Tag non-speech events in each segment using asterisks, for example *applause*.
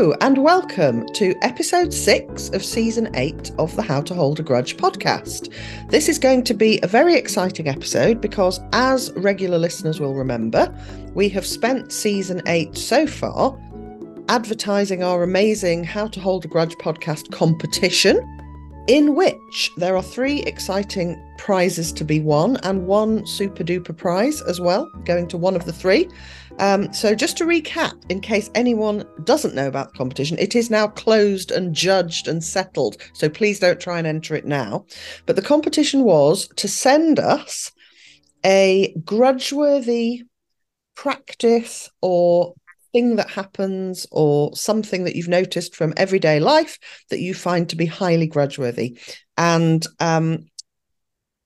And welcome to episode six of season eight of the How to Hold a Grudge podcast. This is going to be a very exciting episode because, as regular listeners will remember, we have spent season eight so far advertising our amazing How to Hold a Grudge podcast competition, in which there are three exciting prizes to be won and one super duper prize as well, going to one of the three. Um, so, just to recap, in case anyone doesn't know about the competition, it is now closed and judged and settled. So, please don't try and enter it now. But the competition was to send us a grudge-worthy practice or thing that happens or something that you've noticed from everyday life that you find to be highly grudge-worthy. And um,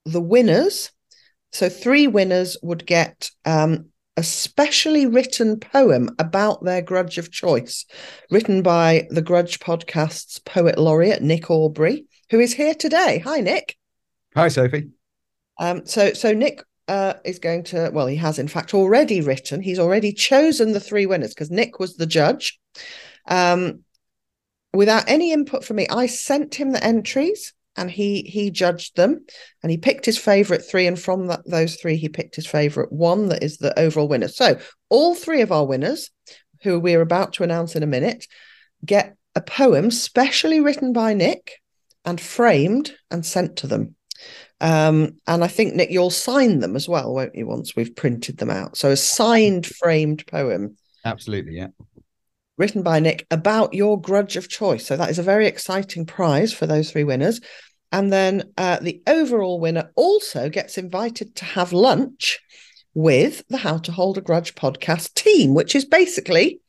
the winners, so three winners would get um, a specially written poem about their grudge of choice, written by the Grudge Podcast's poet laureate, Nick Aubrey, who is here today. Hi, Nick. Hi, Sophie. Um, so, so Nick uh, is going to, well, he has in fact already written, he's already chosen the three winners because Nick was the judge. Um, without any input from me, I sent him the entries and he he judged them and he picked his favorite three and from that, those three he picked his favorite one that is the overall winner so all three of our winners who we're about to announce in a minute get a poem specially written by nick and framed and sent to them um, and i think nick you'll sign them as well won't you once we've printed them out so a signed framed poem absolutely yeah written by Nick about your grudge of choice. So that is a very exciting prize for those three winners. And then uh, the overall winner also gets invited to have lunch with the How to Hold a Grudge podcast team, which is basically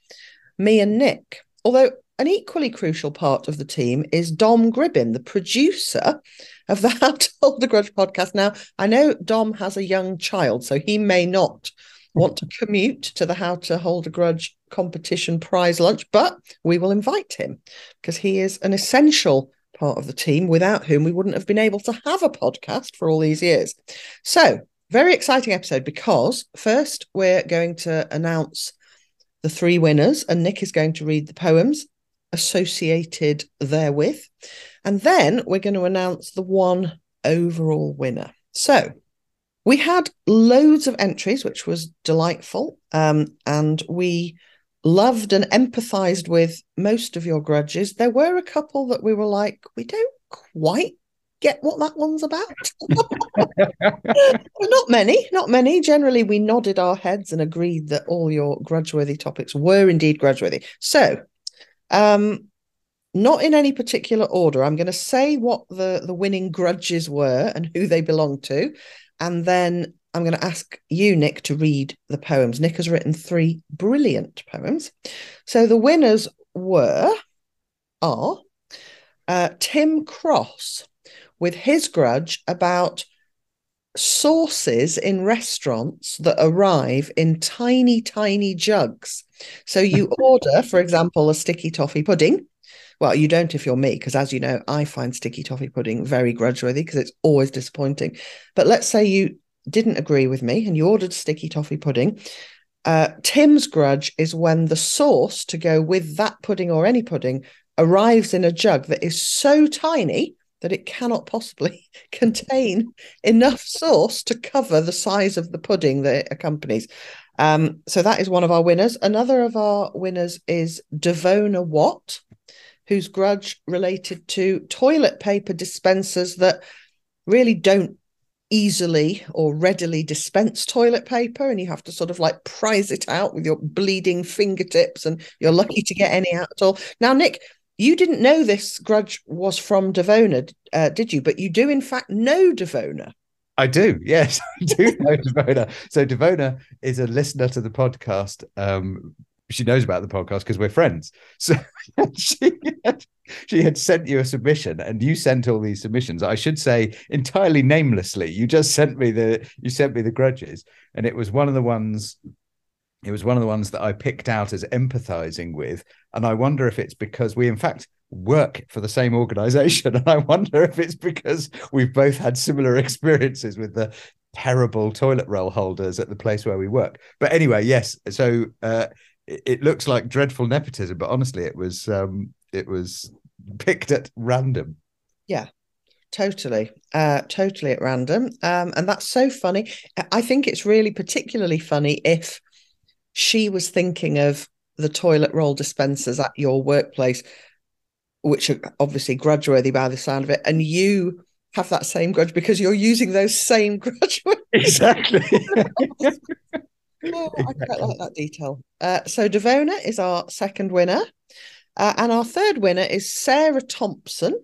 me and Nick. Although an equally crucial part of the team is Dom Gribbin, the producer of the *laughs* How to Hold a Grudge podcast. Now, I know Dom has a young child, so he may not want to commute to the How to Hold a Grudge competition prize lunch, but we will invite him because he is an essential part of the team without whom we wouldn't have been able to have a podcast for all these years. So, very exciting episode because first we're going to announce the three winners, and Nick is going to read the poems associated therewith. And then we're going to announce the one overall winner. So, we had loads of entries, which was delightful. Um, and we loved and empathized with most of your grudges. There were a couple that we were like, we don't quite get what that one's about. *laughs* not many, not many. Generally, we nodded our heads and agreed that all your grudge-worthy topics were indeed grudge-worthy. So, um, not in any particular order. I'm going to say what the the winning grudges were and who they belong to, and then I'm going to ask you, Nick, to read the poems. Nick has written three brilliant poems. So the winners were, are uh, Tim Cross with his grudge about sauces in restaurants that arrive in tiny, tiny jugs. So you *laughs* order, for example, a sticky toffee pudding. Well, you don't if you're me, because as you know, I find sticky toffee pudding very grudge worthy because it's always disappointing. But let's say you didn't agree with me and you ordered sticky toffee pudding. Uh, Tim's grudge is when the sauce to go with that pudding or any pudding arrives in a jug that is so tiny that it cannot possibly *laughs* contain enough sauce to cover the size of the pudding that it accompanies. Um, so that is one of our winners. Another of our winners is Devona Watt whose grudge related to toilet paper dispensers that really don't easily or readily dispense toilet paper and you have to sort of like prize it out with your bleeding fingertips and you're lucky to get any out at all now nick you didn't know this grudge was from devona uh, did you but you do in fact know devona I do, yes, *laughs* I do know Devona. So Devona is a listener to the podcast um, she knows about the podcast because we're friends. *laughs* So she had, she had sent you a submission, and you sent all these submissions. I should say entirely namelessly. You just sent me the you sent me the grudges, and it was one of the ones. It was one of the ones that I picked out as empathizing with, and I wonder if it's because we, in fact, work for the same organization, *laughs* and I wonder if it's because we've both had similar *laughs* experiences with the terrible toilet roll holders at the place where we work. But anyway, yes. So uh, it, looks like dreadful nepotism, but honestly, it was um, it was picked at random. Yeah, totally uh totally at random um and that's so funny i think it's really particularly funny if she was thinking of the toilet roll dispensers at your workplace which are obviously grudge worthy by the sound of it and you have that same grudge because you're using those same *laughs* grudge exactly *laughs* oh, i quite like that detail uh, so devona is our second winner uh, and our third winner is sarah thompson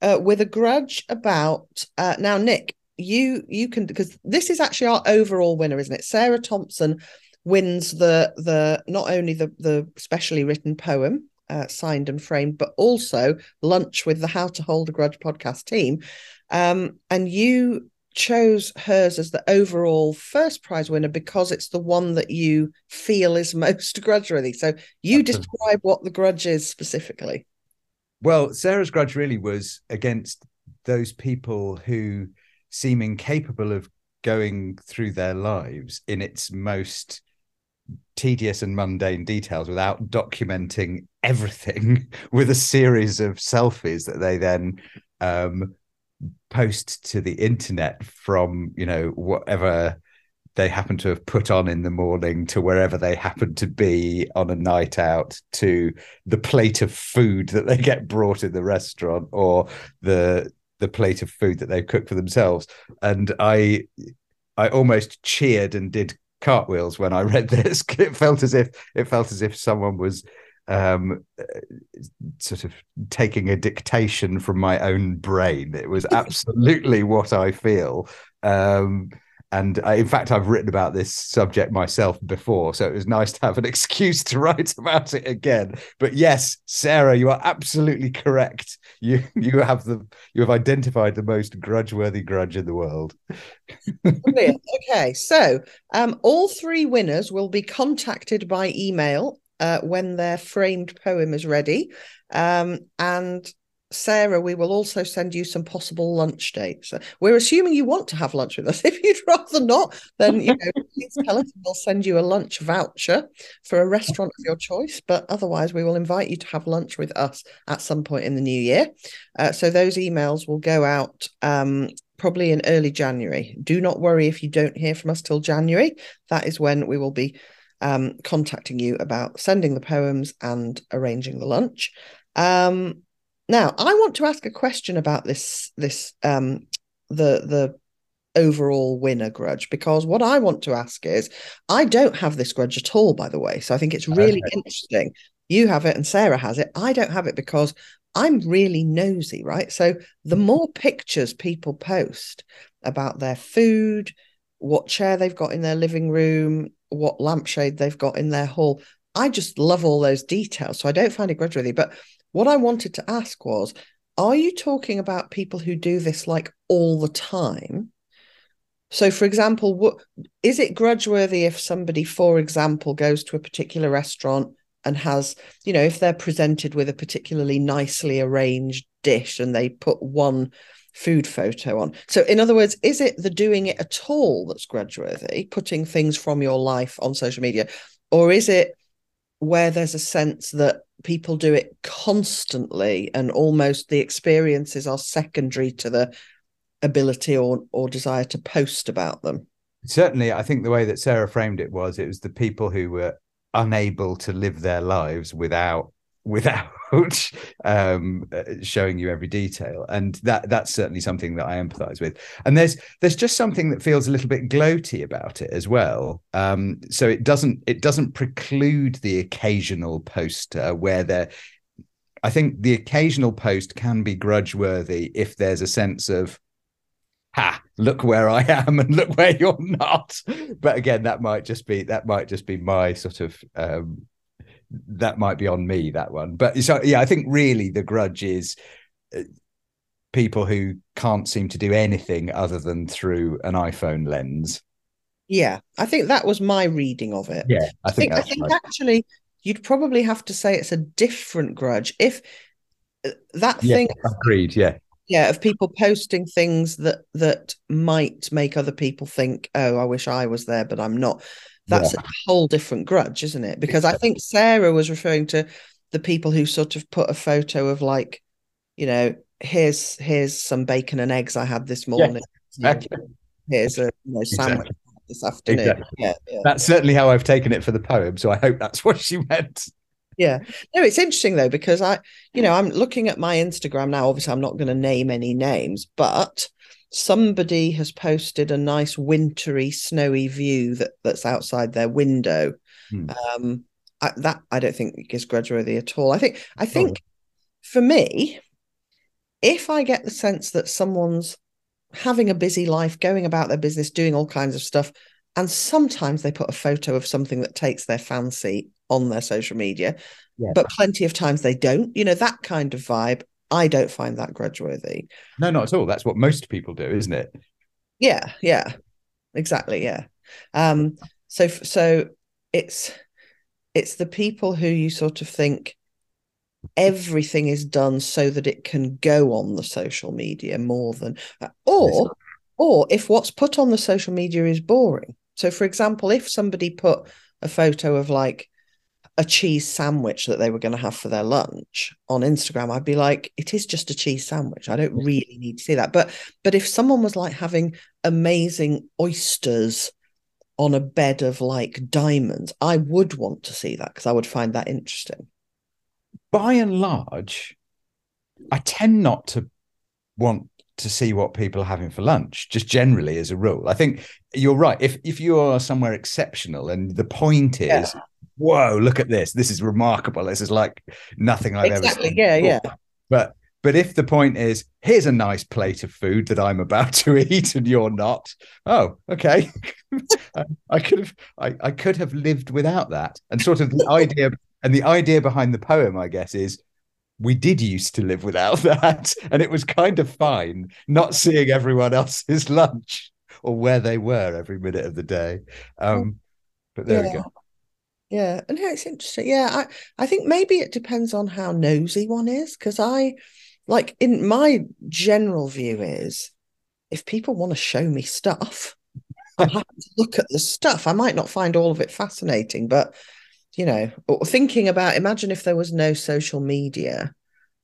uh, with a grudge about uh, now, Nick. You you can because this is actually our overall winner, isn't it? Sarah Thompson wins the the not only the the specially written poem uh, signed and framed, but also lunch with the How to Hold a Grudge podcast team. Um, and you chose hers as the overall first prize winner because it's the one that you feel is *laughs* most grudge worthy. So you Absolutely. describe what the grudge is specifically. Well, Sarah's grudge really was against those people who seem incapable of going through their lives in its most tedious and mundane details without documenting everything *laughs* with a series of selfies that they then um, post to the internet from you know whatever they happen to have put on in the morning to wherever they happen to be on a night out to the plate of food that they get brought in the restaurant or the the plate of food that they've cooked for themselves. And i i almost cheered and did cartwheels when i read this. *laughs* It felt as if it felt as if someone was um sort of taking a dictation from my own brain. It was absolutely what i feel. Um and I, in fact i've written about this subject myself before so it was nice to have an *laughs* excuse to write about it again. But yes sarah you are absolutely correct. You you have the you have identified the most grudge-worthy grudge in the world. Okay so um, all three winners will be contacted by email uh, when their framed poem is ready. Um, and Sarah, we will also send you some possible lunch dates. We're assuming you want to have lunch with us. *laughs* If you'd rather not, then you know, *laughs* please tell us. We'll send you a lunch voucher for a restaurant of your choice. But otherwise, we will invite you to have lunch with us at some point in the new year. Uh, so those emails will go out um, probably in early January. Do not worry if you don't hear from us till January. That is when we will be um, contacting you about sending the poems and arranging the lunch. Um, now, I want to ask a question about this this um the the overall winner grudge because what I want to ask is I don't have this grudge at all, by the way. So I think it's really okay. interesting. You have it and Sarah has it. I don't have it because I'm really nosy, right? So the mm-hmm. more pictures people post about their food, what chair they've got in their living room, what lampshade they've got in their hall, I just love all those details. So I don't find it grudge worthy. But what I wanted to ask was are you talking about people who do this like all the time? So, for example, what is it grudge-worthy if somebody, for example, goes to a particular restaurant and has, you know, if they're presented with a particularly nicely arranged dish and they put one food photo on? So, in other words, is it the doing it at all that's grudge-worthy, putting things from your life on social media, or is it where there's a sense that people do it constantly and almost the experiences are secondary to the ability or or desire to post about them. Certainly i think the way that sarah framed it was it was the people who were unable to live their lives without without *laughs* um, uh, showing you every detail. And that that's certainly something that i empathize with. And there's there's just something that feels a little bit gloaty about it as well. Um, so it doesn't it doesn't preclude the occasional poster where there i think the occasional post can be grudge worthy if there's a sense of ha look where i am and look where you're not. *laughs* But again that might just be that might just be my sort of um, that might be on me that one. But so yeah i think really the grudge is uh, people who can't seem to do anything other than through an iphone lens. Yeah i think that was my reading of it. Yeah i think i think, I think right. actually you'd probably have to say it's a different grudge if uh, that yeah, thing agreed yeah. Yeah of people posting things that that might make other people think oh i wish i was there but i'm not that's yeah. a whole different grudge, isn't it? Because I think Sarah was referring to the people who sort of put a photo of like, you know, here's here's some bacon and eggs I had this morning. Yeah, *laughs* exactly. Here's a you know, sandwich exactly. this afternoon. Exactly. Yeah, yeah, that's certainly how I've taken it for the poem. So I hope that's what she meant. Yeah. No, it's interesting though, because I, you know, I'm looking at my Instagram now. Obviously, I'm not going to name any names, but somebody has posted a nice wintry, snowy view that that's outside their window. Hmm. Um, I, that I don't think is grudgeworthy at all. I think I think oh. for me, if I get the sense that someone's having a busy life, going about their business, doing all kinds of stuff, and sometimes they put a photo of something that takes their fancy on their social media, yeah. but plenty of times they don't. You know that kind of vibe. I don't find that grudgeworthy. No, not at all. That's what most people do, isn't it? Yeah, yeah, exactly. Yeah. Um, so, so it's it's the people who you sort of think everything is done so that it can go on the social media more than uh, or or if what's put on the social media is boring so for example if somebody put a photo of like a cheese sandwich that they were going to have for their lunch on Instagram, I'd be like, it is just a cheese sandwich. I don't really need to see that. But but if someone was like having amazing oysters on a bed of like diamonds, I would want to see that because I would find that interesting. By and large, I tend not to want to see what people are having for lunch, just generally as a rule. I think you're right. If if you are somewhere exceptional and the point is yeah whoa, look at this. This is remarkable. This is like nothing I've exactly. ever seen. Yeah, before. yeah. But but if the point is, here's a nice plate of food that I'm about *laughs* to eat and you're not, oh, okay. *laughs* I could have I, I could have lived without that. And sort of the *laughs* idea and the idea behind the poem, I guess, is we did used to live without that. And it was kind of fine not seeing everyone else's lunch or where they were every minute of the day. Um, but there yeah. we go. Yeah, and yeah, it's interesting. Yeah, I I think maybe it depends on how nosy one is because I like in my general view is if people want to show me stuff, *laughs* I have to look at the stuff. I might not find all of it fascinating, but you know, thinking about imagine if there was no social media,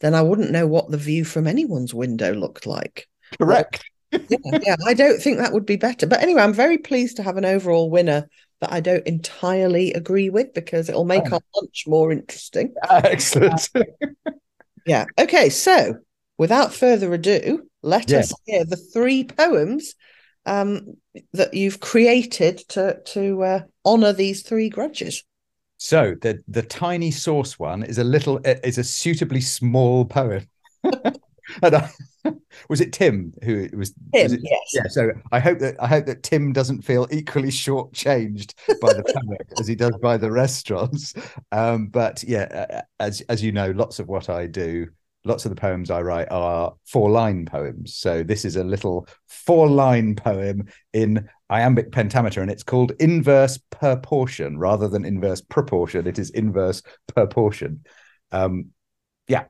then I wouldn't know what the view from anyone's window looked like. Correct. yeah, yeah, I don't think that would be better. But anyway, I'm very pleased to have an overall winner that I don't entirely agree with because it'll make oh. our lunch more interesting. *laughs* Excellent. yeah. Okay. So without further ado, let yeah. us hear the three poems um, that you've created to to uh, honor these three grudges. So the the tiny sauce one is a little is a suitably small poem. *laughs* and I, *laughs* was it Tim who was Tim? Was it, yes. Yeah. So I hope that I hope that Tim doesn't feel equally shortchanged by the poet *laughs* as he does by the restaurants. Um, but yeah, as as you know, lots of what I do, lots of the poems I write are four line poems. So this is a little four line poem in iambic pentameter, and it's called inverse proportion rather than inverse proportion. It is inverse proportion. Um, yeah,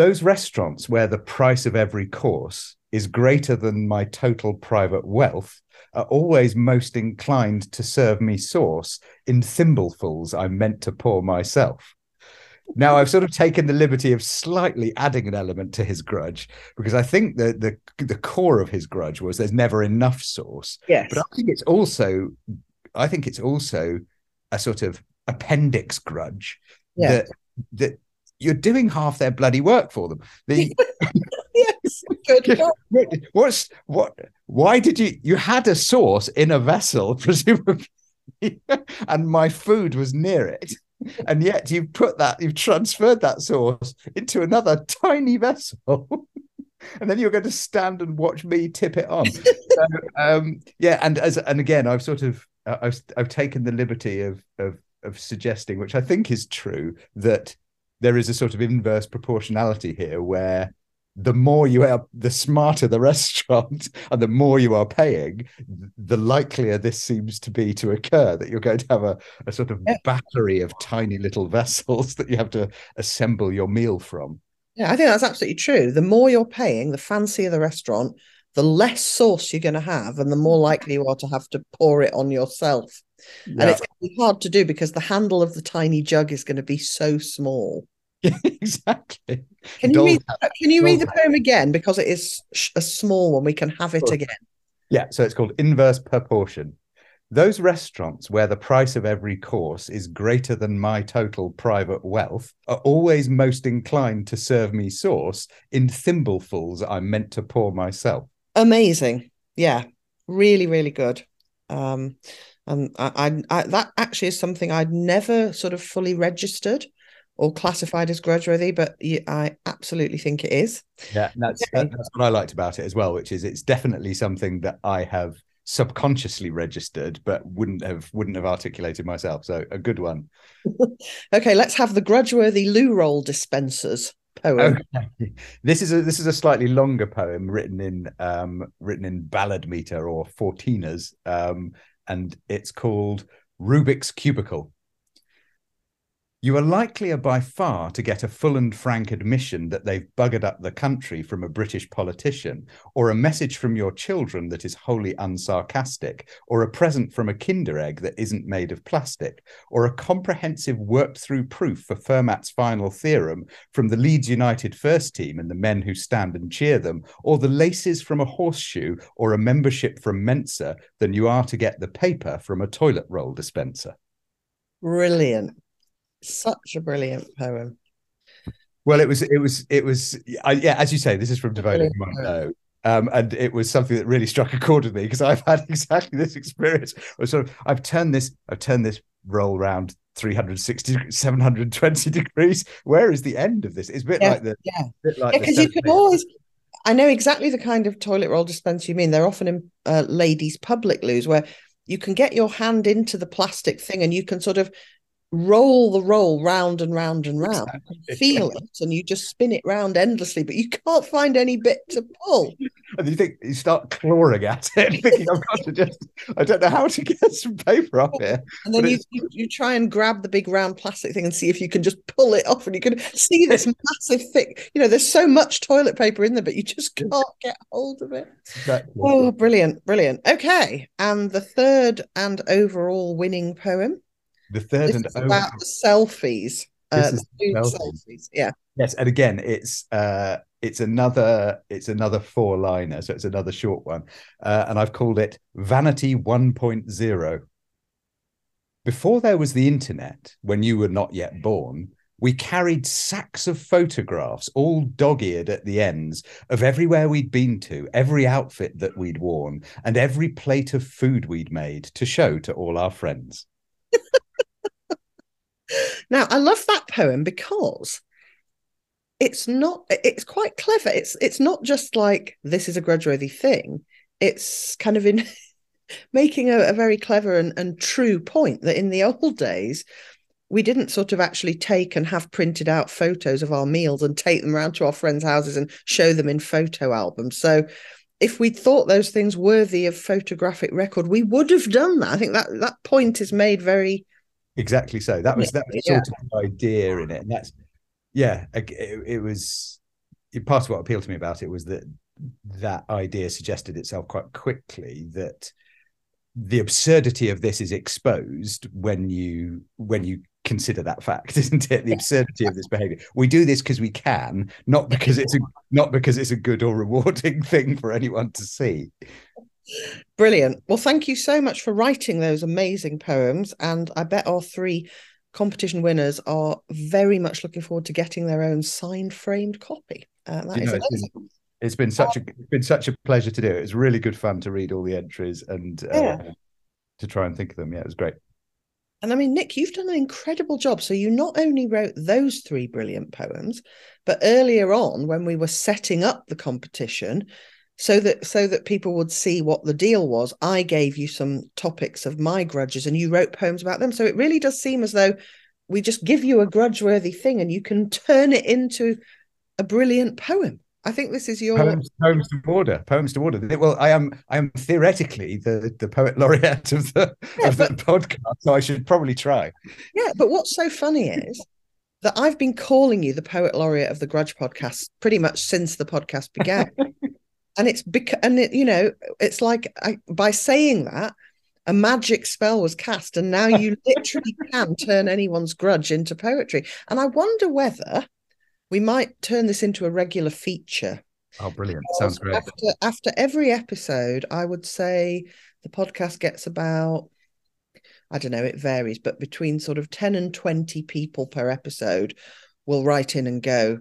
those restaurants where the price of every course is greater than my total private wealth are always most inclined to serve me sauce in thimblefuls I'm meant to pour myself. Now I've sort of taken the liberty of slightly adding an element to his grudge because I think that the the core of his grudge was there's never enough sauce. Yes. But I think it's also I think it's also a sort of appendix grudge yeah. that that you're doing half their bloody work for them. The, *laughs* yes, good. *laughs* What's what? Why did you? You had a sauce in a vessel, *laughs* presumably, and my food was near it, and yet you've put that, you've transferred that sauce into another tiny vessel. and then you're going to stand and watch me tip it on. so, um, yeah, and as and again, I've sort of uh, I've I've taken the liberty of of of suggesting, which I think is true, that there is a sort of inverse proportionality here where the more you are the smarter the *laughs* restaurant and the more you are paying the likelier this seems to be to occur that you're going to have a, a sort of battery of tiny little vessels *laughs* that you have to assemble your meal from. Yeah i think that's absolutely true. The more you're paying the fancier the restaurant the less sauce you're going to have, and the more mm. likely you are to have to pour it on yourself. Yeah. And it's going to be hard to do because the handle of the tiny jug is going to be so small. *laughs* exactly. Can you read? Can you read the poem again because it is a small one? We can have it again. Yeah. So it's called inverse proportion. Those restaurants where the price of every course is greater than my total private wealth are always most inclined to serve me sauce in thimblefuls I'm meant to pour myself. Amazing. Yeah. Really, really good. Um, and I, I, I, that actually is something I'd never sort of fully registered or classified as grudgeworthy, but I absolutely think it is. Yeah, that's okay. that's what I liked about it as well, which is it's definitely something that I have subconsciously registered but wouldn't have wouldn't have articulated myself so a good one *laughs* okay let's have the grudgeworthy loo roll dispensers poem okay. this is a this is a slightly longer poem written in um written in ballad meter or fourteeners um and it's called rubik's cubicle you are likelier by far to get a full and frank admission that they've buggered up the country from a British politician, or a message from your children that is wholly unsarcastic, or a present from a Kinder egg that isn't made of plastic, or a comprehensive worked through proof for Fermat's final theorem from the Leeds United first team and the men who stand and cheer them, or the laces from a horseshoe or a membership from Mensa than you are to get the paper from a toilet roll dispenser. Brilliant such a brilliant poem. Well, it was, it was, it was, I, yeah, as you say, this is from might know. Um, and it was something that really struck a chord with me because I've had *laughs* exactly this experience. Or sort of, I've turned this, I've turned this roll around 360, 720 degrees. Where is the end of this? It's a bit yeah, like the, yeah, because yeah, you can always. I know exactly the kind of toilet roll dispenser you mean. They're often in uh, ladies' public loos where you can get your hand into the plastic thing and you can sort of roll the roll round and round and round. Exactly. feel it *laughs* and you just spin it round endlessly but you can't find any bit to pull. And you think you start clawing at it *laughs* thinking i've got to just i don't know how to get *laughs* some paper off here. And then you, you, you try and grab the big round plastic thing and see if you can just pull it off and you can see this massive thick you know there's so much toilet paper in there but you just can't get hold of it. Exactly. oh brilliant brilliant. Okay and the third and overall winning poem the third this and is about the selfies. Uh, the selfies. selfies. Yeah. Yes, and again, it's uh, it's another it's another four liner, so it's another short one, uh, and I've called it Vanity 1.0. Before there was the internet, when you were not yet born, we carried sacks of photographs, all dog eared at the ends, of everywhere we'd been to, every outfit that we'd worn, and every plate of food we'd made to show to all our friends. Now, I love that poem because it's not it's quite clever. It's it's not just like this is a grudgeworthy thing. It's kind of in *laughs* making a, a very clever and, and true point that in the old days we didn't sort of actually take and have printed out photos of our meals and take them around to our friends' houses and show them in photo albums. So if we thought those things worthy of photographic record, we would have done that. I think that that point is made very Exactly so. That was that was sort yeah. of the idea in it, and that's yeah. It, it was part of what appealed to me about it was that that idea suggested itself quite quickly that the absurdity of this is exposed when you when you consider that fact *laughs* isn't it the absurdity of this behavior we do this because we can not because it's a not because it's a good or rewarding *laughs* thing for anyone to see Brilliant. Well, thank you so much for writing those amazing poems. And I bet our three competition winners are very much looking forward to getting their own signed framed copy. Uh, that is know, it's, it's been such a it's been such a pleasure to do. It was really good fun to read all the entries and uh, yeah. to try and think of them. Yeah, it was great. And I mean, Nick, you've done an incredible job. So you not only wrote those three brilliant poems, but earlier on, when we were setting up the competition, so that so that people would see what the deal was i gave you some topics of my grudges and you wrote poems about them. So it really does seem as though we just give you a grudge worthy thing and you can turn it into a brilliant poem. I think this is your poems, poems to order poems to order. Well i am i am theoretically the the poet laureate of the yeah, of but, the podcast so i should probably try. Yeah but what's so funny is that I've been calling you the poet laureate of the Grudge podcast pretty much since the podcast began. *laughs* and it's because and it, you know it's like I, by saying that a magic spell was cast and now you *laughs* literally can turn anyone's grudge into poetry. And i wonder whether we might turn this into a regular feature. Oh brilliant. Sounds great. after, after every episode i would say the podcast gets about i don't know it varies but between sort of 10 and 20 people per episode will write in and go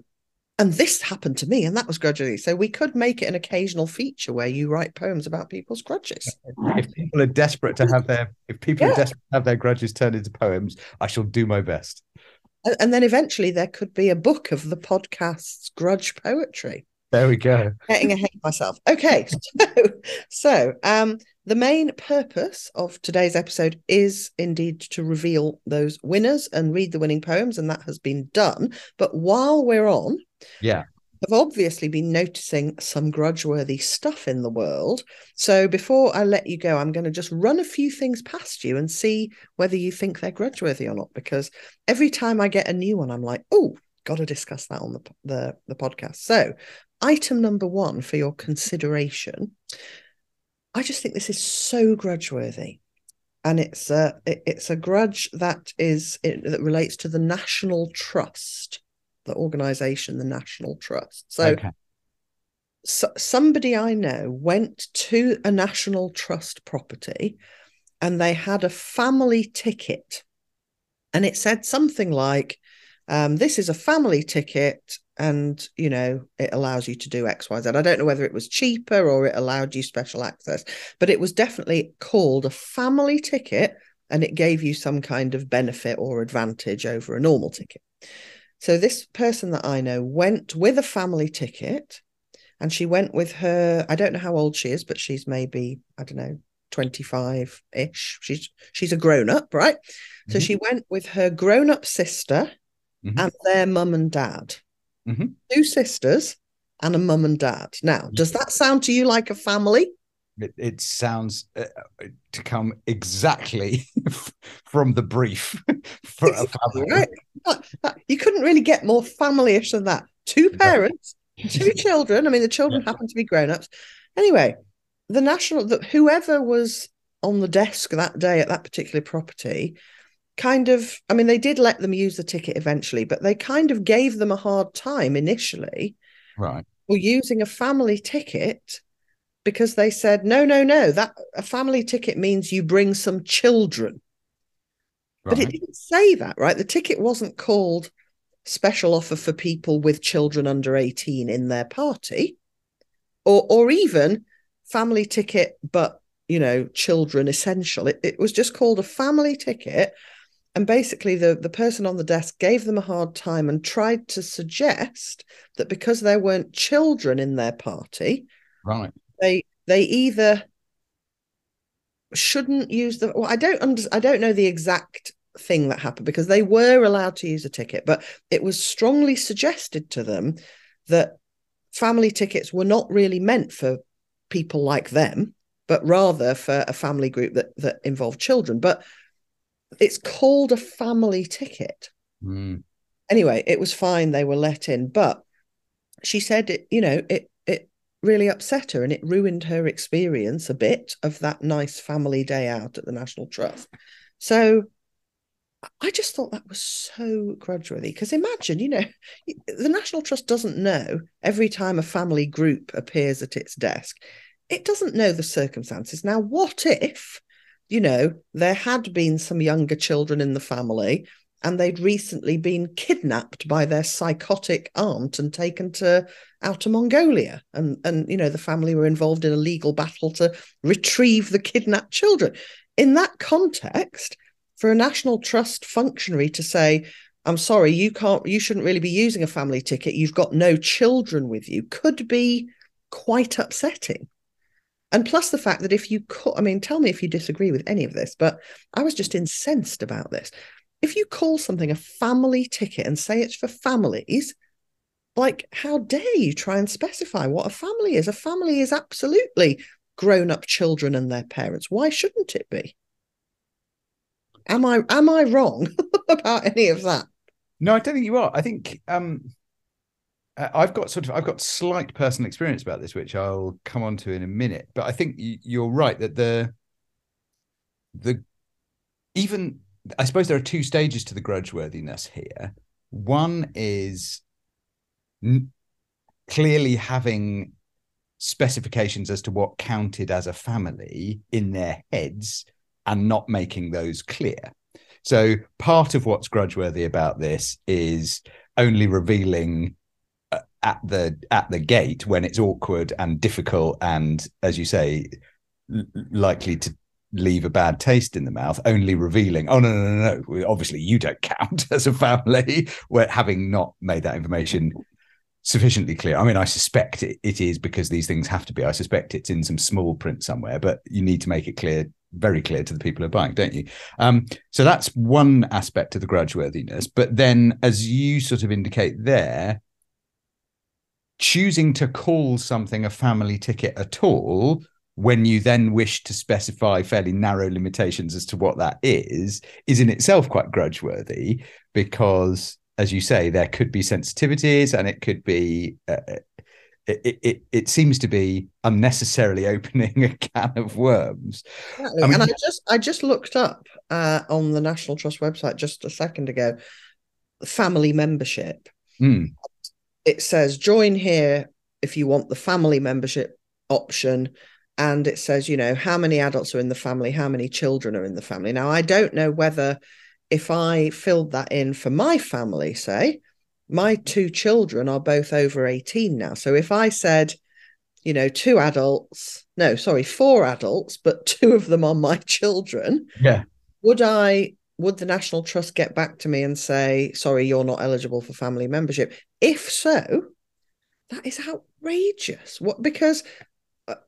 and this happened to me and that was grudgingly. So we could make it an occasional feature where you write poems about people's grudges. If people are desperate to have their if people yeah. are desperate to have their grudges turned into poems i shall do my best. And then eventually there could be a book of the podcast's grudge poetry. There we go. Getting ahead of myself. Okay *laughs* so so um the main purpose of today's episode is indeed to reveal those winners and read the winning poems and that has been done. But while we're on yeah. I've obviously been noticing some grudge-worthy stuff in the world. So before I let you go, I'm going to just run a few things past you and see whether you think they're grudge-worthy or not. Because every time I get a new one, I'm like, oh, got to discuss that on the, the, the podcast. So item number one for your consideration. I just think this is so grudge-worthy and it's a it, it's a grudge that is it, that relates to the national trust the organization, the National Trust. So, okay. so somebody I know went to a National Trust property and they had a family ticket. And it said something like, um, this is a family ticket and you know it allows you to do xyz i don't know whether it was cheaper or it allowed you special access but it was definitely called a family ticket and it gave you some kind of benefit or advantage over a normal ticket so this person that I know went with a family ticket and she went with her I don't know how old she is but she's maybe I don't know 25ish she's she's a grown up right mm-hmm. so she went with her grown up sister mm-hmm. and their mum and dad mm-hmm. two sisters and a mum and dad now does that sound to you like a family it, it sounds uh, to come exactly *laughs* from the brief *laughs* for a family. Right. You couldn't really get more family-ish than that. Two parents, two *laughs* children. I mean, the children happen to be grown-ups. Anyway, the national, the, whoever was on the desk that day at that particular property, kind of, I mean, they did let them use the ticket eventually, but they kind of gave them a hard time initially. Right. For using a family ticket because they said no no no that a family ticket means you bring some children. Right. but it didn't say that right? The ticket wasn't called special offer for people with children under 18 in their party or or even family ticket but you know children essential. It, it was just called a family ticket. And basically the, the person on the desk gave them a hard time and tried to suggest that because there weren't children in their party right they they either shouldn't use the well i don't under, i don't know the exact thing that happened because they were allowed to use a ticket but it was strongly suggested to them that family tickets were not really meant for people like them but rather for a family group that that involved children. But it's called a family ticket. Mm. anyway it was fine. They were let in. But she said it you know it really upset her and it ruined her experience a bit of that nice family day out at the National Trust. So I just thought that was so grudgeworthy because imagine, you know, the National Trust doesn't know every time a family group appears at its desk, it doesn't know the circumstances. Now, what if, you know, there had been some younger children in the family and they'd recently been kidnapped by their psychotic aunt and taken to outer Mongolia. And, and you know, the family were involved in a legal battle to retrieve the kidnapped children. In that context, for a national trust functionary to say, I'm sorry, you can't, you shouldn't really be using a family ticket. You've got no children with you, could be quite upsetting. And plus the fact that if you, could, I mean, tell me if you disagree with any of this, but I was just incensed about this if you call something a family ticket and say it's for families, like how dare you try and specify what a family is? A family is absolutely grown up children and their parents. Why shouldn't it be? Am I am I wrong *laughs* about any of that? No, I don't think you are. I think um I've got sort of I've got slight personal experience about this, which I'll come on to in a minute. But I think you're right that the the even I suppose there are two stages to the grudgeworthiness here. One is n- clearly having specifications as to what counted as a family in their heads and not making those clear. So part of what's grudgeworthy about this is only revealing uh, at the at the gate when it's awkward and difficult and as you say likely to leave a bad taste in the mouth, only revealing, oh no, no, no, no. Obviously, you don't count *laughs* as a family, where having not made that information sufficiently clear. I mean, I suspect it, it is because these things have to be. I suspect it's in some small print somewhere, but you need to make it clear, very clear to the people who are buying, don't you? Um, so that's one aspect of the grudgeworthiness. But then, as you sort of indicate there, choosing to call something a family ticket at all when you then wish to specify fairly narrow limitations as to what that is, is in itself quite grudgeworthy because, as you say, there could be sensitivities and it could be. Uh, it, it, it seems to be unnecessarily *laughs* opening a can of worms. Exactly. I mean, and I just I just looked up uh, on the National Trust website just a second ago, family membership. Mm. It says join here if you want the family membership option and it says, you know, how many adults are in the family, how many children are in the family. Now, I don't know whether if I filled that in for my family, say, my two children are both over 18 now. So if I said, you know, two adults, no, sorry, four adults, but *laughs* two of them are my children. Yeah. Would I, would the National Trust get back to me and say, sorry, you're not eligible for family membership? If so, that is outrageous. What because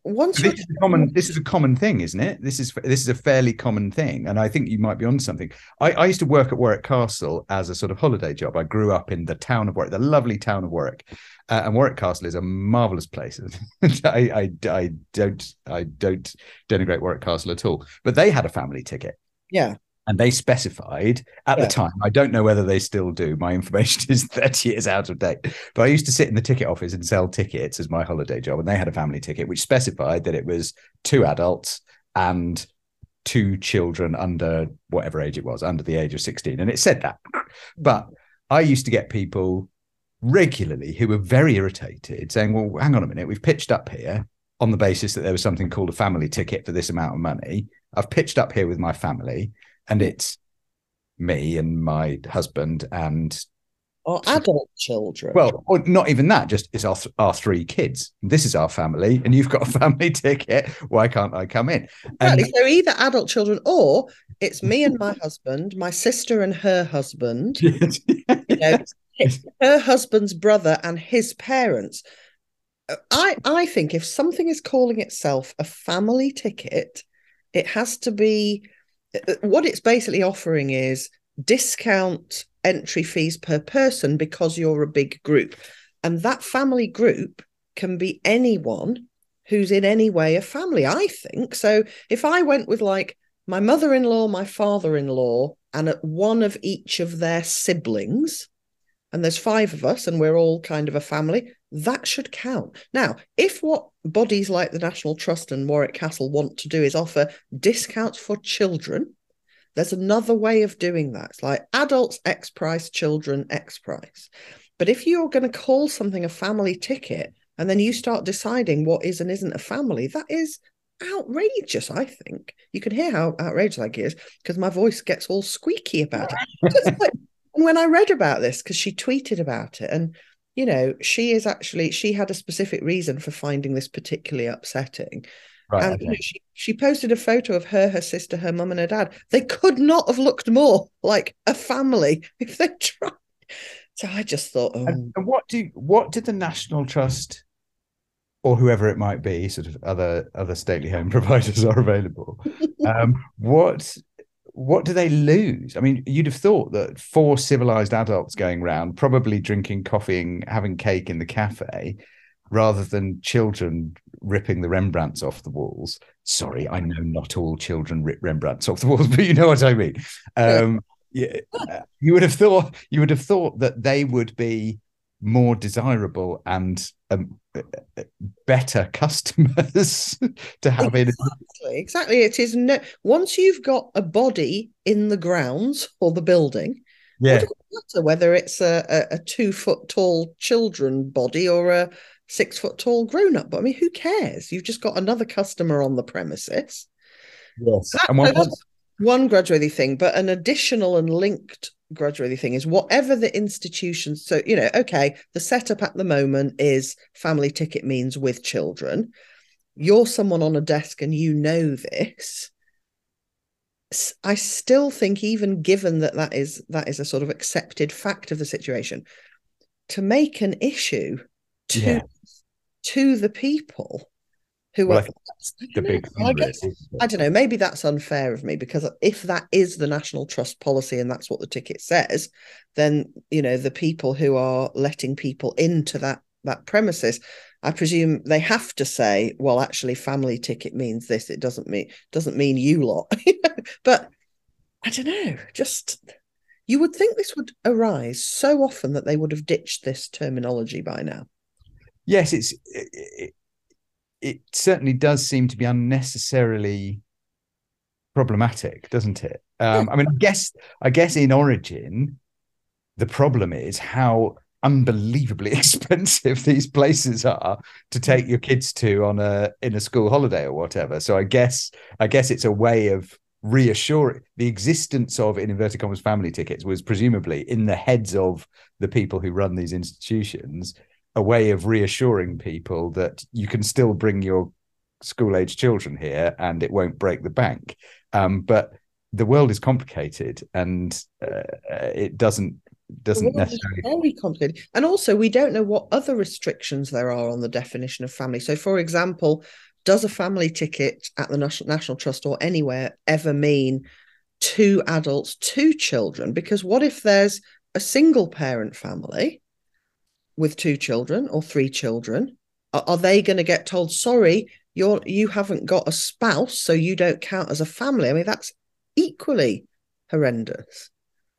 once this is a common this is a common thing isn't it? This is this is a fairly common thing and i think you might be on something. I, I used to work at warwick castle as a sort of holiday job. I grew up in the town of warwick the lovely town of warwick. Uh, and warwick castle is a marvelous place. *laughs* I, I i don't i don't denigrate warwick castle at all. But they had a family ticket. Yeah and they specified at yeah. the time i don't know whether they still do my information *laughs* is 30 years out of date but i used to sit in the ticket office and sell tickets as my holiday job and they had a family ticket which specified that it was two adults and two children under whatever age it was under the age of 16 and it said that. Hmm. But i used to get people regularly who were very irritated saying well hang on a minute we've pitched up here on the basis that there was something called a family ticket for this amount of money. I've pitched up here with my family and it's me and my husband and or adult children. Well, or not even that. Just it's our our three kids. This is our family, and you've got a *laughs* family ticket. Why can't I come in? And exactly. So either adult children, or it's me and my husband, my sister and her husband. *laughs* you know, her husband's brother and his parents. I I think if something is calling itself a family ticket, it has to be uh, Uh, what it's basically offering is discount entry fees per person because you're a big group. And that family group can be anyone who's in any way a family, I think. So if I went with like my mother in law, my father in law, and at one of each of their siblings, and there's five of us, and we're all kind of a family, that should count. Now, if what bodies like the National Trust and Warwick Castle want to do is offer discounts for children, there's another way of doing that. It's like adults X price, children X price. But if you're going to call something a family ticket and then you start deciding what is and isn't a family, that is outrageous, I think. You can hear how outrageous that is because my voice gets all squeaky about it. *laughs* like, when I read about this, because she tweeted about it, and you know, she is actually she had a specific reason for finding this particularly upsetting. Right, and okay. she, she posted a photo of her, her sister, her mum, and her dad. They could not have looked more like a family *laughs* if they tried. So I just thought, oh. and, and what do what did the National Trust or whoever it might be, sort of other other stately home *laughs* providers are available. um, what what do they lose? I mean, you'd have thought that four civilized adults going around, probably drinking coffee and having cake in the cafe, rather than children ripping the Rembrandts off the walls. Sorry, I know not all children rip Rembrandts off the walls, *laughs* but you know what I mean. Um, yeah, *laughs* you would have thought you would have thought that they would be more desirable and um, better customers *laughs* to have exactly, in. Exactly it is no once you've got a body in the grounds or the building yeah. what does it matter whether it's a, a, a two foot tall children body or a six foot tall grown up but i mean who cares? You've just got another customer on the premises. Yes that, and one, one grudgeworthy thing but an additional and linked grudgeworthy thing is whatever the institution so you know okay the setup at the moment is family ticket means with children you're someone on a desk and you know this i still think even given that that is that is a sort of accepted fact of the situation to make an issue to Yeah. to the people who Well, I are I the don't big know, I guess. I don't know. Maybe that's unfair of me because if that is the national trust policy and that's what the ticket says, then you know the people who are letting people into that that premises, I presume they have to say, well, actually, family ticket means this. It doesn't mean doesn't mean you lot. *laughs* but I don't know. Just you would think this would arise so often that they would have ditched this terminology by now. yes it's it, it, certainly does seem to be unnecessarily problematic doesn't it? Um i mean i guess i guess in origin the problem is how unbelievably *laughs* expensive these places are to take your kids to on a in a school holiday or whatever. So i guess i guess it's a way of reassuring the existence of in inverted commas family tickets was presumably in the heads of the people who run these institutions a way of reassuring people that you can still bring your school age children here and it won't break the bank um, but the world is complicated and uh, it doesn't doesn't necessarily very complicated. And also, we don't know what other restrictions there are on the definition of family. So, for example, does a family ticket at the National, National Trust or anywhere ever mean two adults, two children? Because what if there's a single parent family with two children or three children? Are, are they going to get told, sorry, you're you haven't got a spouse, so you don't count as a family? I mean, that's equally horrendous.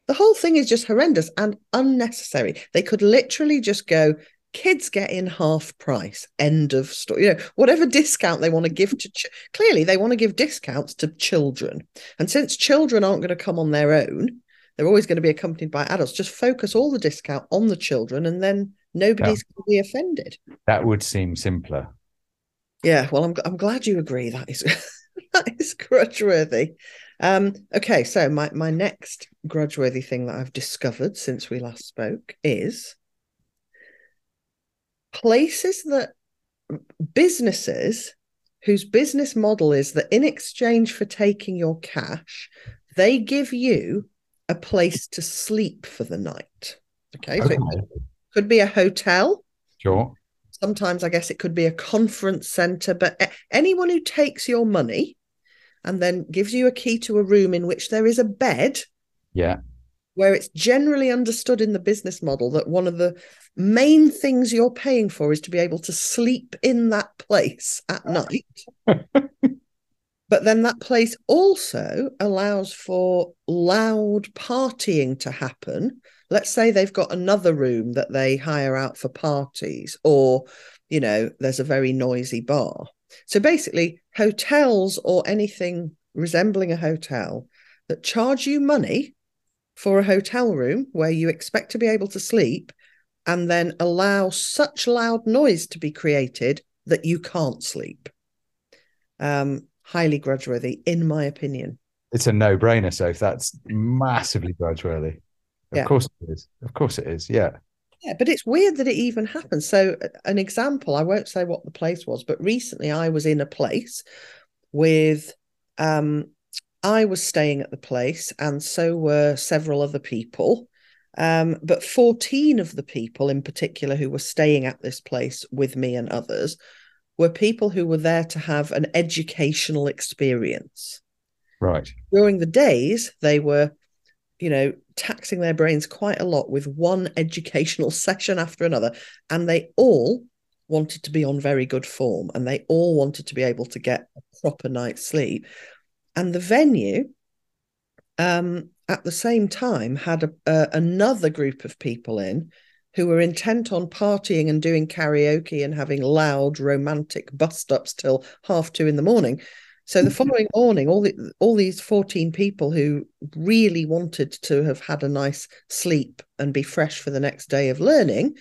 The whole thing is just horrendous and unnecessary. They could literally just go, kids get in half price, end of story. You know, whatever discount they want to give to, ch- clearly they want to give discounts to children. And since children aren't going to come on their own, they're always going to be accompanied by adults. Just focus all the discount on the children and then nobody's going to be offended. that would seem simpler Yeah, well, I'm I'm glad you agree. That is *laughs* that is grudge-worthy. Um, okay, so my my next grudge-worthy thing that I've discovered since we last spoke is places that businesses whose business model is that in exchange for taking your cash, they give you a place to sleep for the night. Okay, so okay could be a hotel. Sure. Sometimes I guess it could be a conference center, but anyone who takes your money and then gives you a key to a room in which there is a bed, yeah. where it's generally understood in the business model that one of the main things you're paying for is to be able to sleep in that place at *laughs* night. *laughs* but then that place also allows for loud partying to happen. Let's say they've got another room that they hire out for parties, or, you know, there's a very noisy bar. So basically, hotels or anything resembling a hotel that charge you money for a hotel room where you expect to be able to sleep and then allow such loud noise to be created that you can't sleep. Um, highly grudge-worthy, in my opinion. it's a no-brainer so if that's massively grudge-worthy of Yeah. course it is of course it is yeah Yeah, but it's weird that it even happens. So, an example, I won't say what the place was, but recently I was in a place with, um, I was staying at the place, and so were several other people. Um, but 14 of the people in particular who were staying at this place with me and others were people who were there to have an educational experience. right During the days, they were you know, taxing their brains quite a lot with one educational *laughs* session after another. And they all wanted to be on very good form and they all wanted to be able to get a proper night's sleep. And the venue, um, at the same time, had a, uh, another group of people in who were intent on partying and doing karaoke and having loud romantic bust ups till half two in the morning. So the hmm. following morning, all the all these 14 people who really wanted to have had a nice sleep and be fresh for the next day of learning,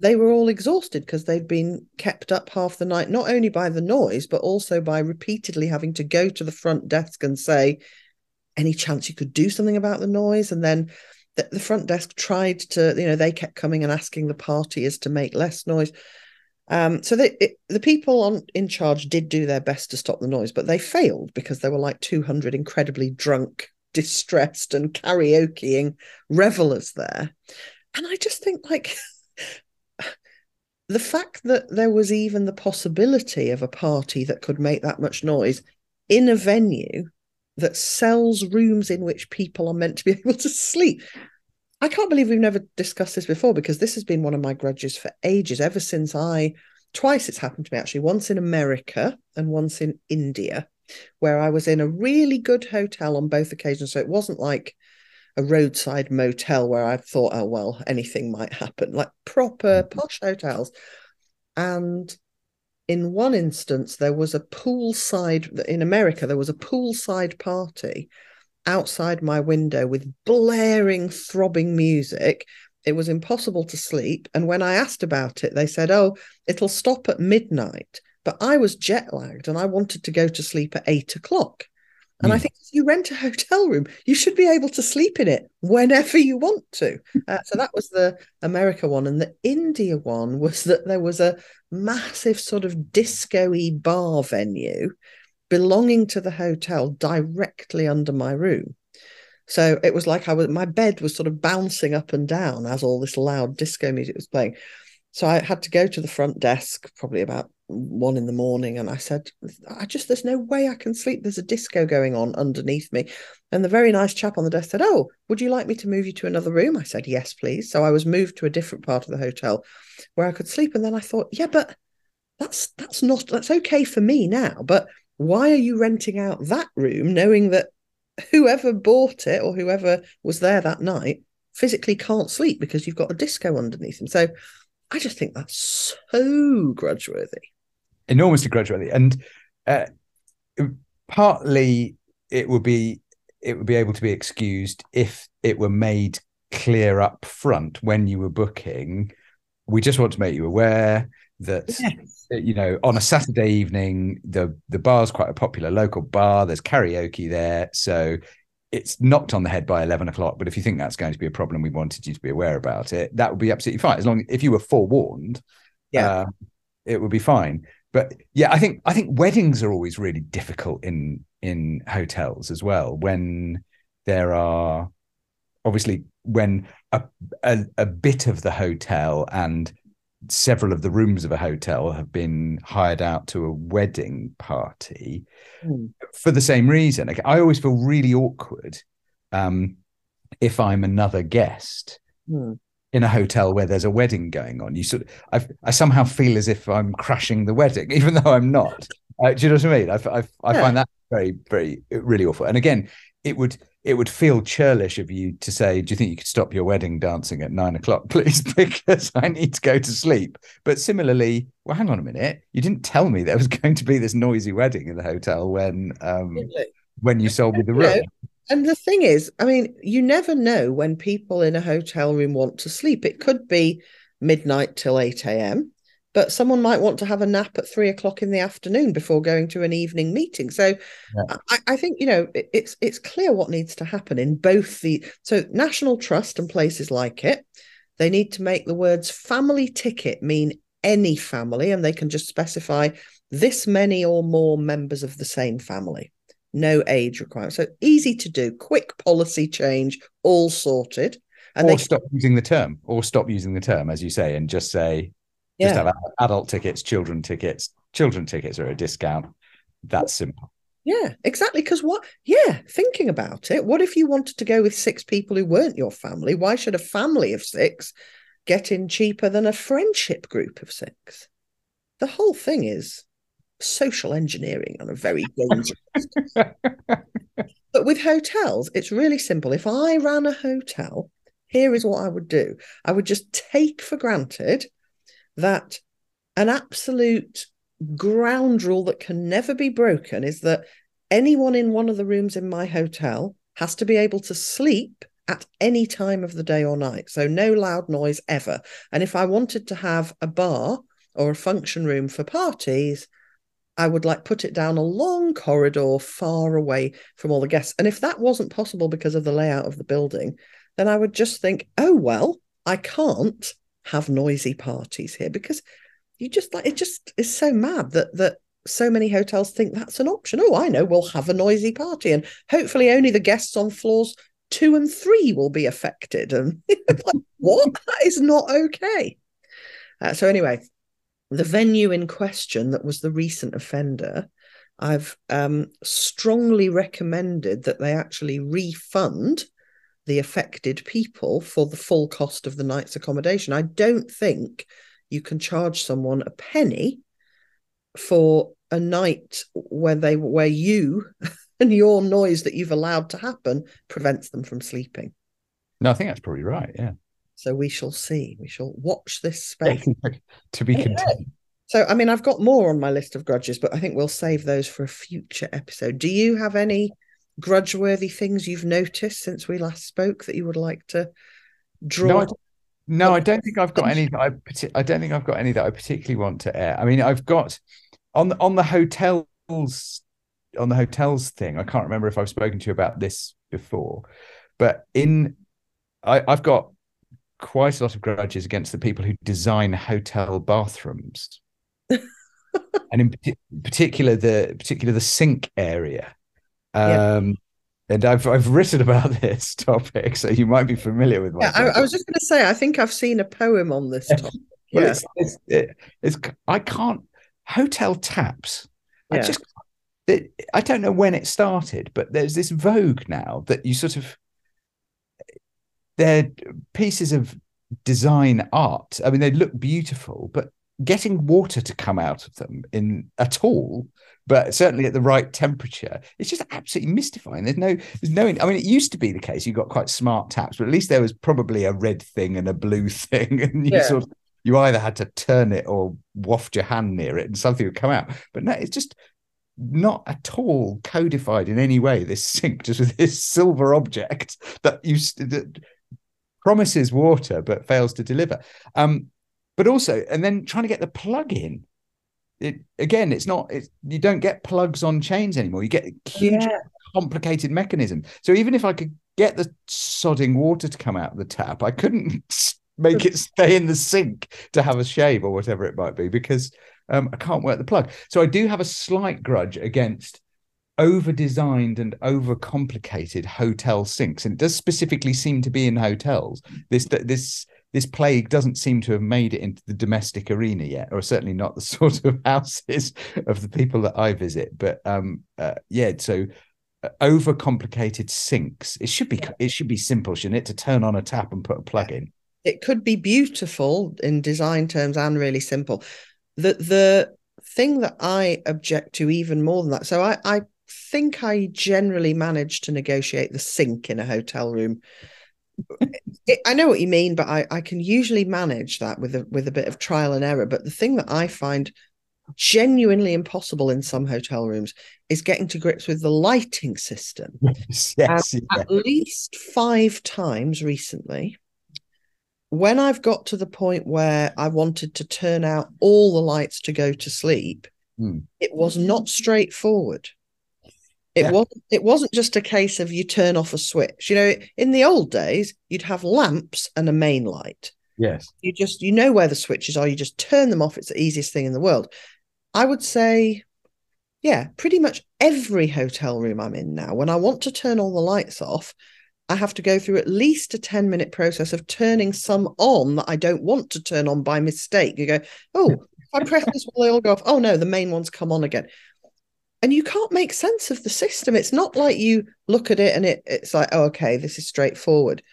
they were all exhausted because they'd been kept up half the night, not only by the noise, but also by repeatedly having to go to the front desk and say, any chance you could do something about the noise? And then the, the front desk tried to, you know, they kept coming and asking the partiers to make less noise. Um, so they, it, the people on in charge did do their best to stop the noise, but they failed because there were like 200 incredibly drunk, *laughs* distressed, and karaokeing revelers there. And I just think, like, *laughs* the fact that there was even the possibility of a party that could make that much noise in a venue that sells rooms in which people are meant to be *laughs* able to sleep. I can't believe we've never discussed this before because this has been one of my grudges for ages, ever since I twice it's happened to me actually, once in America and once in India, where I was in a really good hotel on both occasions. So it wasn't like a roadside motel where I thought, oh well, anything might happen, like proper mm-hmm. posh hotels. And in one instance, there was a poolside in America, there was a poolside party outside my window with blaring, throbbing music. It was impossible to sleep. And when I asked about it, they said, oh, it'll stop at midnight. But I was jet lagged and I wanted to go to sleep at eight o'clock. And mm. I think if you rent a hotel room, you should be able to sleep in it whenever you want to. *laughs* Uh, so that was the America one. And the India one was that there was a massive sort of disco bar venue belonging to the hotel directly under my room. So it was like I was my bed was sort of bouncing up and down as all this loud disco music was playing. So I had to go to the front desk probably about one in the morning and I said, I just, there's no way I can sleep. There's a disco going on underneath me. And the very nice chap on the desk said, Oh, would you like me to move you to another room? I said, Yes, please. So I was moved to a different part of the hotel where I could sleep. And then I thought, Yeah, but that's that's not that's okay for me now. But why are you renting out that room knowing that whoever bought it or whoever was there that night physically can't sleep because you've got a disco underneath them? So I just think that's so grudge worthy. Enormously worthy. And uh, partly it would be it would be able to be excused if it were made clear up front when you were booking. We just want to make you aware that yes. you know on a Saturday evening the the bar's quite a popular local bar. There's karaoke there, so it's knocked on the head by 11 o'clock but if you think that's going to be a problem we wanted you to be aware about it that would be absolutely fine as long if you were forewarned yeah uh, it would be fine but yeah i think i think weddings are always really difficult in in hotels as well when there are obviously when a, a, a bit of the hotel and several of the rooms of a hotel have been hired out to a wedding party mm. for the same reason. I always feel really awkward um, if I'm another guest mm. In a hotel where there's a wedding going on. You sort of, I, I somehow feel as if I'm crashing the wedding, *laughs* even though I'm not. Uh, do you know what I mean? I, I, I yeah. find that very, very, really awful. And again, it would it would feel churlish of you to say, "Do you think you could stop your wedding dancing at nine o'clock, *laughs* please? because I need to go to sleep." But similarly, well, hang on a minute, you didn't tell me there was *laughs* going to be this noisy wedding in the hotel when um, when you sold me the room. And the thing is, I mean, you never know when people in a hotel room want to sleep. It could be midnight till eight a.m but someone might want to have a nap at three o'clock in the afternoon before going to an evening meeting. So yeah. I, I, think you know it, it's it's clear what needs to happen in both the so National Trust and places like it. They need to make the words family ticket mean any family, and they can just specify this many or more members of the same family. No age requirement. So easy to do, quick policy change, all sorted. And or they stop using the term, or stop using the term, as you say, and just say yeah. Just have adult tickets, children tickets. Children tickets are a discount. That's simple. Yeah, exactly. Because what? Yeah, thinking about it, what if you wanted to go with six people who weren't your family? Why should a family of six get in cheaper than a friendship group of six? The whole thing is social engineering on a very dangerous. *laughs* *laughs* but with hotels, it's really simple. If I ran a hotel here is what I would do. I would just take for granted that an absolute ground rule that can never be broken is that anyone in one of the rooms in my hotel has to be able to sleep at any time of the day or night. So no loud noise ever. And if I wanted to have a bar or a function room for parties, I would like put it down a long corridor far away from all the guests. And if that wasn't possible because of the layout of the building, then I would just think, oh well, I can't have noisy parties here because you just like it just is so mad that that so many hotels think that's an option. Oh, I know, we'll have a noisy party, and hopefully only the guests on floors two and three will be affected. And *laughs* like, what? That is not okay. Uh, so anyway, the venue in question that was the recent offender, I've um, strongly recommended that they actually refund the affected people for the full cost of the night's accommodation. I don't think you can charge someone a penny for a night where they where you *laughs* and your noise that you've allowed to happen prevents them from sleeping. No, I think that's probably right. Yeah. So we shall see. We shall watch this space. *laughs* to be continued. So, I mean, I've got more on my list of grudges, but I think we'll save those for a future episode. Do you have any grudge-worthy things you've noticed since we last spoke that you would like to draw? No, I, no, I don't think I've got any. I I don't think I've got any that I particularly want to air. I mean, I've got on the on the hotels on the hotels thing. I can't remember if I've spoken to you about this before, but in I, I've got quite a lot of grudges against the people who design hotel bathrooms, *laughs* and in particular the particular the sink area. Um. And I've I've written about *laughs* this topic, so you might be familiar with. Yeah, I, I, was just going to say, I think I've seen a poem on this *laughs* topic. well, yeah. it's, it's, it, it's I can't hotel taps. Yeah. I just I don't know when it started, but there's this vogue now that you sort of they're pieces of design art. I mean, they look beautiful, but getting water to come out of them in at all, but certainly at the right temperature, it's just absolutely mystifying. There's no, there's no. I mean, it used to be the case you got quite smart taps, but at least there was probably a red thing and a blue *laughs* thing, and you yeah. sort of you either had to turn it or waft your hand near it, and something would come out. But no, it's just not at all codified in any way. This sink *laughs* just with this silver object that you that promises water but fails to deliver. Um, but also, and then trying to get the plug in. It again, it's not. It's, you don't get plugs on chains anymore. You get a huge, yeah. complicated mechanism. So even if I could get the sodding water to come out of the tap, I couldn't *laughs* make it stay in the sink to have a shave or whatever it might be because um, I can't work the plug. So I do have a slight grudge against over designed and over complicated hotel sinks. And it does specifically seem to be in hotels. This this this plague doesn't seem to have made it into the domestic arena yet or certainly not the *laughs* sort of houses of the people that i visit. But um uh, yeah so uh, over complicated sinks. It should be it should be simple shouldn't it to turn on a tap and put a plug in? It could be beautiful in design terms and really simple. The the thing that I object to even more than that. So I I think I generally manage to negotiate the sink in a hotel room. it, *laughs* I know what you mean, but I I can usually manage that with a with a bit of trial and error. But the thing that I find genuinely impossible in some hotel rooms is getting to grips with the lighting system. *laughs* yes, yes yeah. At least five times recently, when I've got to the point where I wanted to turn out all the lights to go to sleep, mm. it was not straightforward. It yeah. wasn't it wasn't just a case of you turn off a switch. You know, in the old days, you'd have lamps and a main light. Yes. You just you know where the switches are, you just turn them off. It's the easiest thing in the world. I would say yeah, pretty much every hotel room I'm in now, when I want to turn all the lights off, I have to go through at least a 10 minute process of turning some on that I don't want to turn on by mistake. You go, oh, if I press this, will they all go off? Oh, no, the main ones come on again. And you can't make sense of the system. It's not like you look at it and it, it's like, oh, okay, this is straightforward.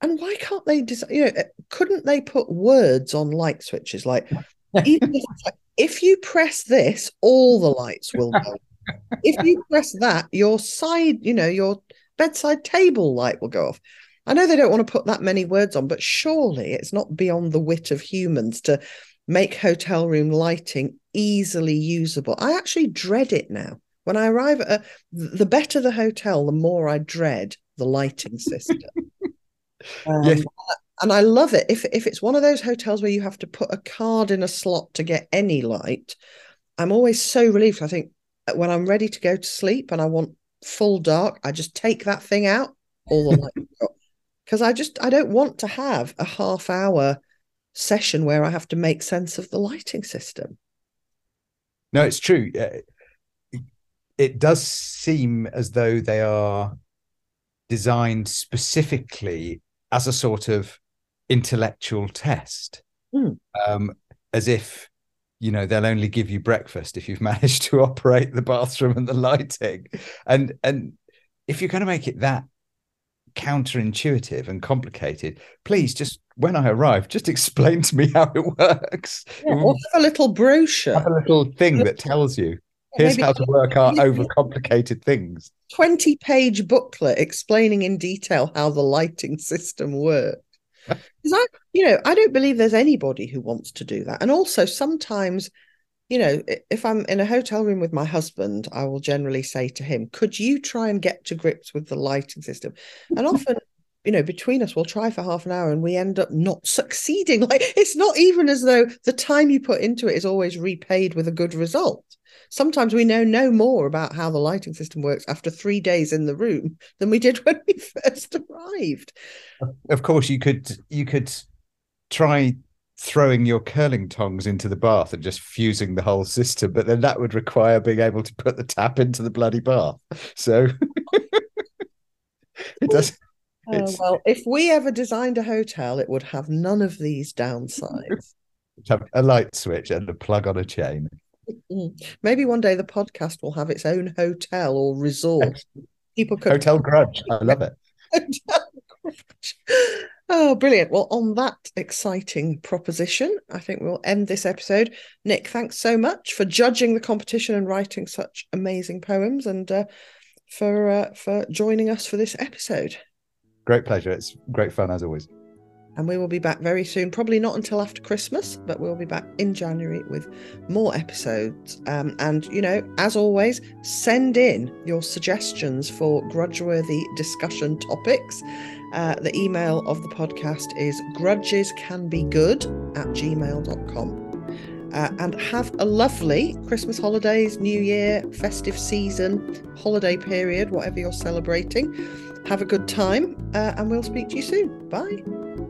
And why can't they, design, you know, couldn't they put words on light switches? Like, *laughs* even if, like, if you press this, all the lights will go. if you press that, your side, you know, your bedside table light will go off. I know they don't want to put that many words on, but surely it's not beyond the wit of humans to make hotel room lighting easily usable. I actually dread it now. When I arrive at a, the better the hotel, the more I dread the lighting system. *laughs* um, yes. And I love it. If if it's one of those hotels where you have to put a card in a slot to get any light, I'm always so relieved. I think when I'm ready to go to sleep and I want full dark, I just take that thing out, all the light because *laughs* I just I don't want to have a half hour session where I have to make sense of the lighting system. No, it's true. It does seem as though they are designed specifically as a sort of intellectual test, mm. um, as if you know they'll only give you breakfast if you've *laughs* managed to operate the bathroom and the lighting, and and if you're going to make it that counterintuitive and complicated, please just when I arrive, just *laughs* explain to me how it works. Yeah, or have a little brochure. Have a little thing that tells you here's how to work our overcomplicated things. 20 page booklet explaining in detail how the lighting system works. Because I, you know, I don't believe there's anybody who wants to do that. And also sometimes you know, if I'm in a hotel room with my husband, I will generally say to him, Could you try and get to grips with the lighting system? And *laughs* often, you know, between us, we'll try for half an hour and we end up not succeeding. *laughs* Like it's not even as though the time you put into it is always repaid with a good result. Sometimes we know no more about how the lighting system works after three days in the room *laughs* than we did when we first arrived. Of course, you could you could try throwing your curling tongs into the bath and just fusing the whole system, but then that would require being able to put the tap into the bloody bath. So *laughs* it does. Oh, well, if we ever designed a hotel, it would have none of these downsides. *laughs* Have a light switch and a plug on a chain. Maybe one day the podcast will have its own hotel or resort. People could hotel grudge. I love it. *laughs* Oh, brilliant. Well, on that exciting proposition, I think we'll end this episode. Nick, thanks so much for judging the competition and writing such amazing poems and uh, for uh, for joining us for this episode. Great pleasure. It's great fun as always. And we will be back very soon, probably not until after Christmas, but we'll be back in January with more episodes. Um, and, you know, as always, send in your suggestions for grudgeworthy discussion topics. Uh, the email of the podcast is grudgescanbegood at gmail.com. Uh, and have a lovely Christmas holidays, New Year, festive season, holiday period, whatever you're celebrating. Have a good time, uh, and we'll speak to you soon. Bye.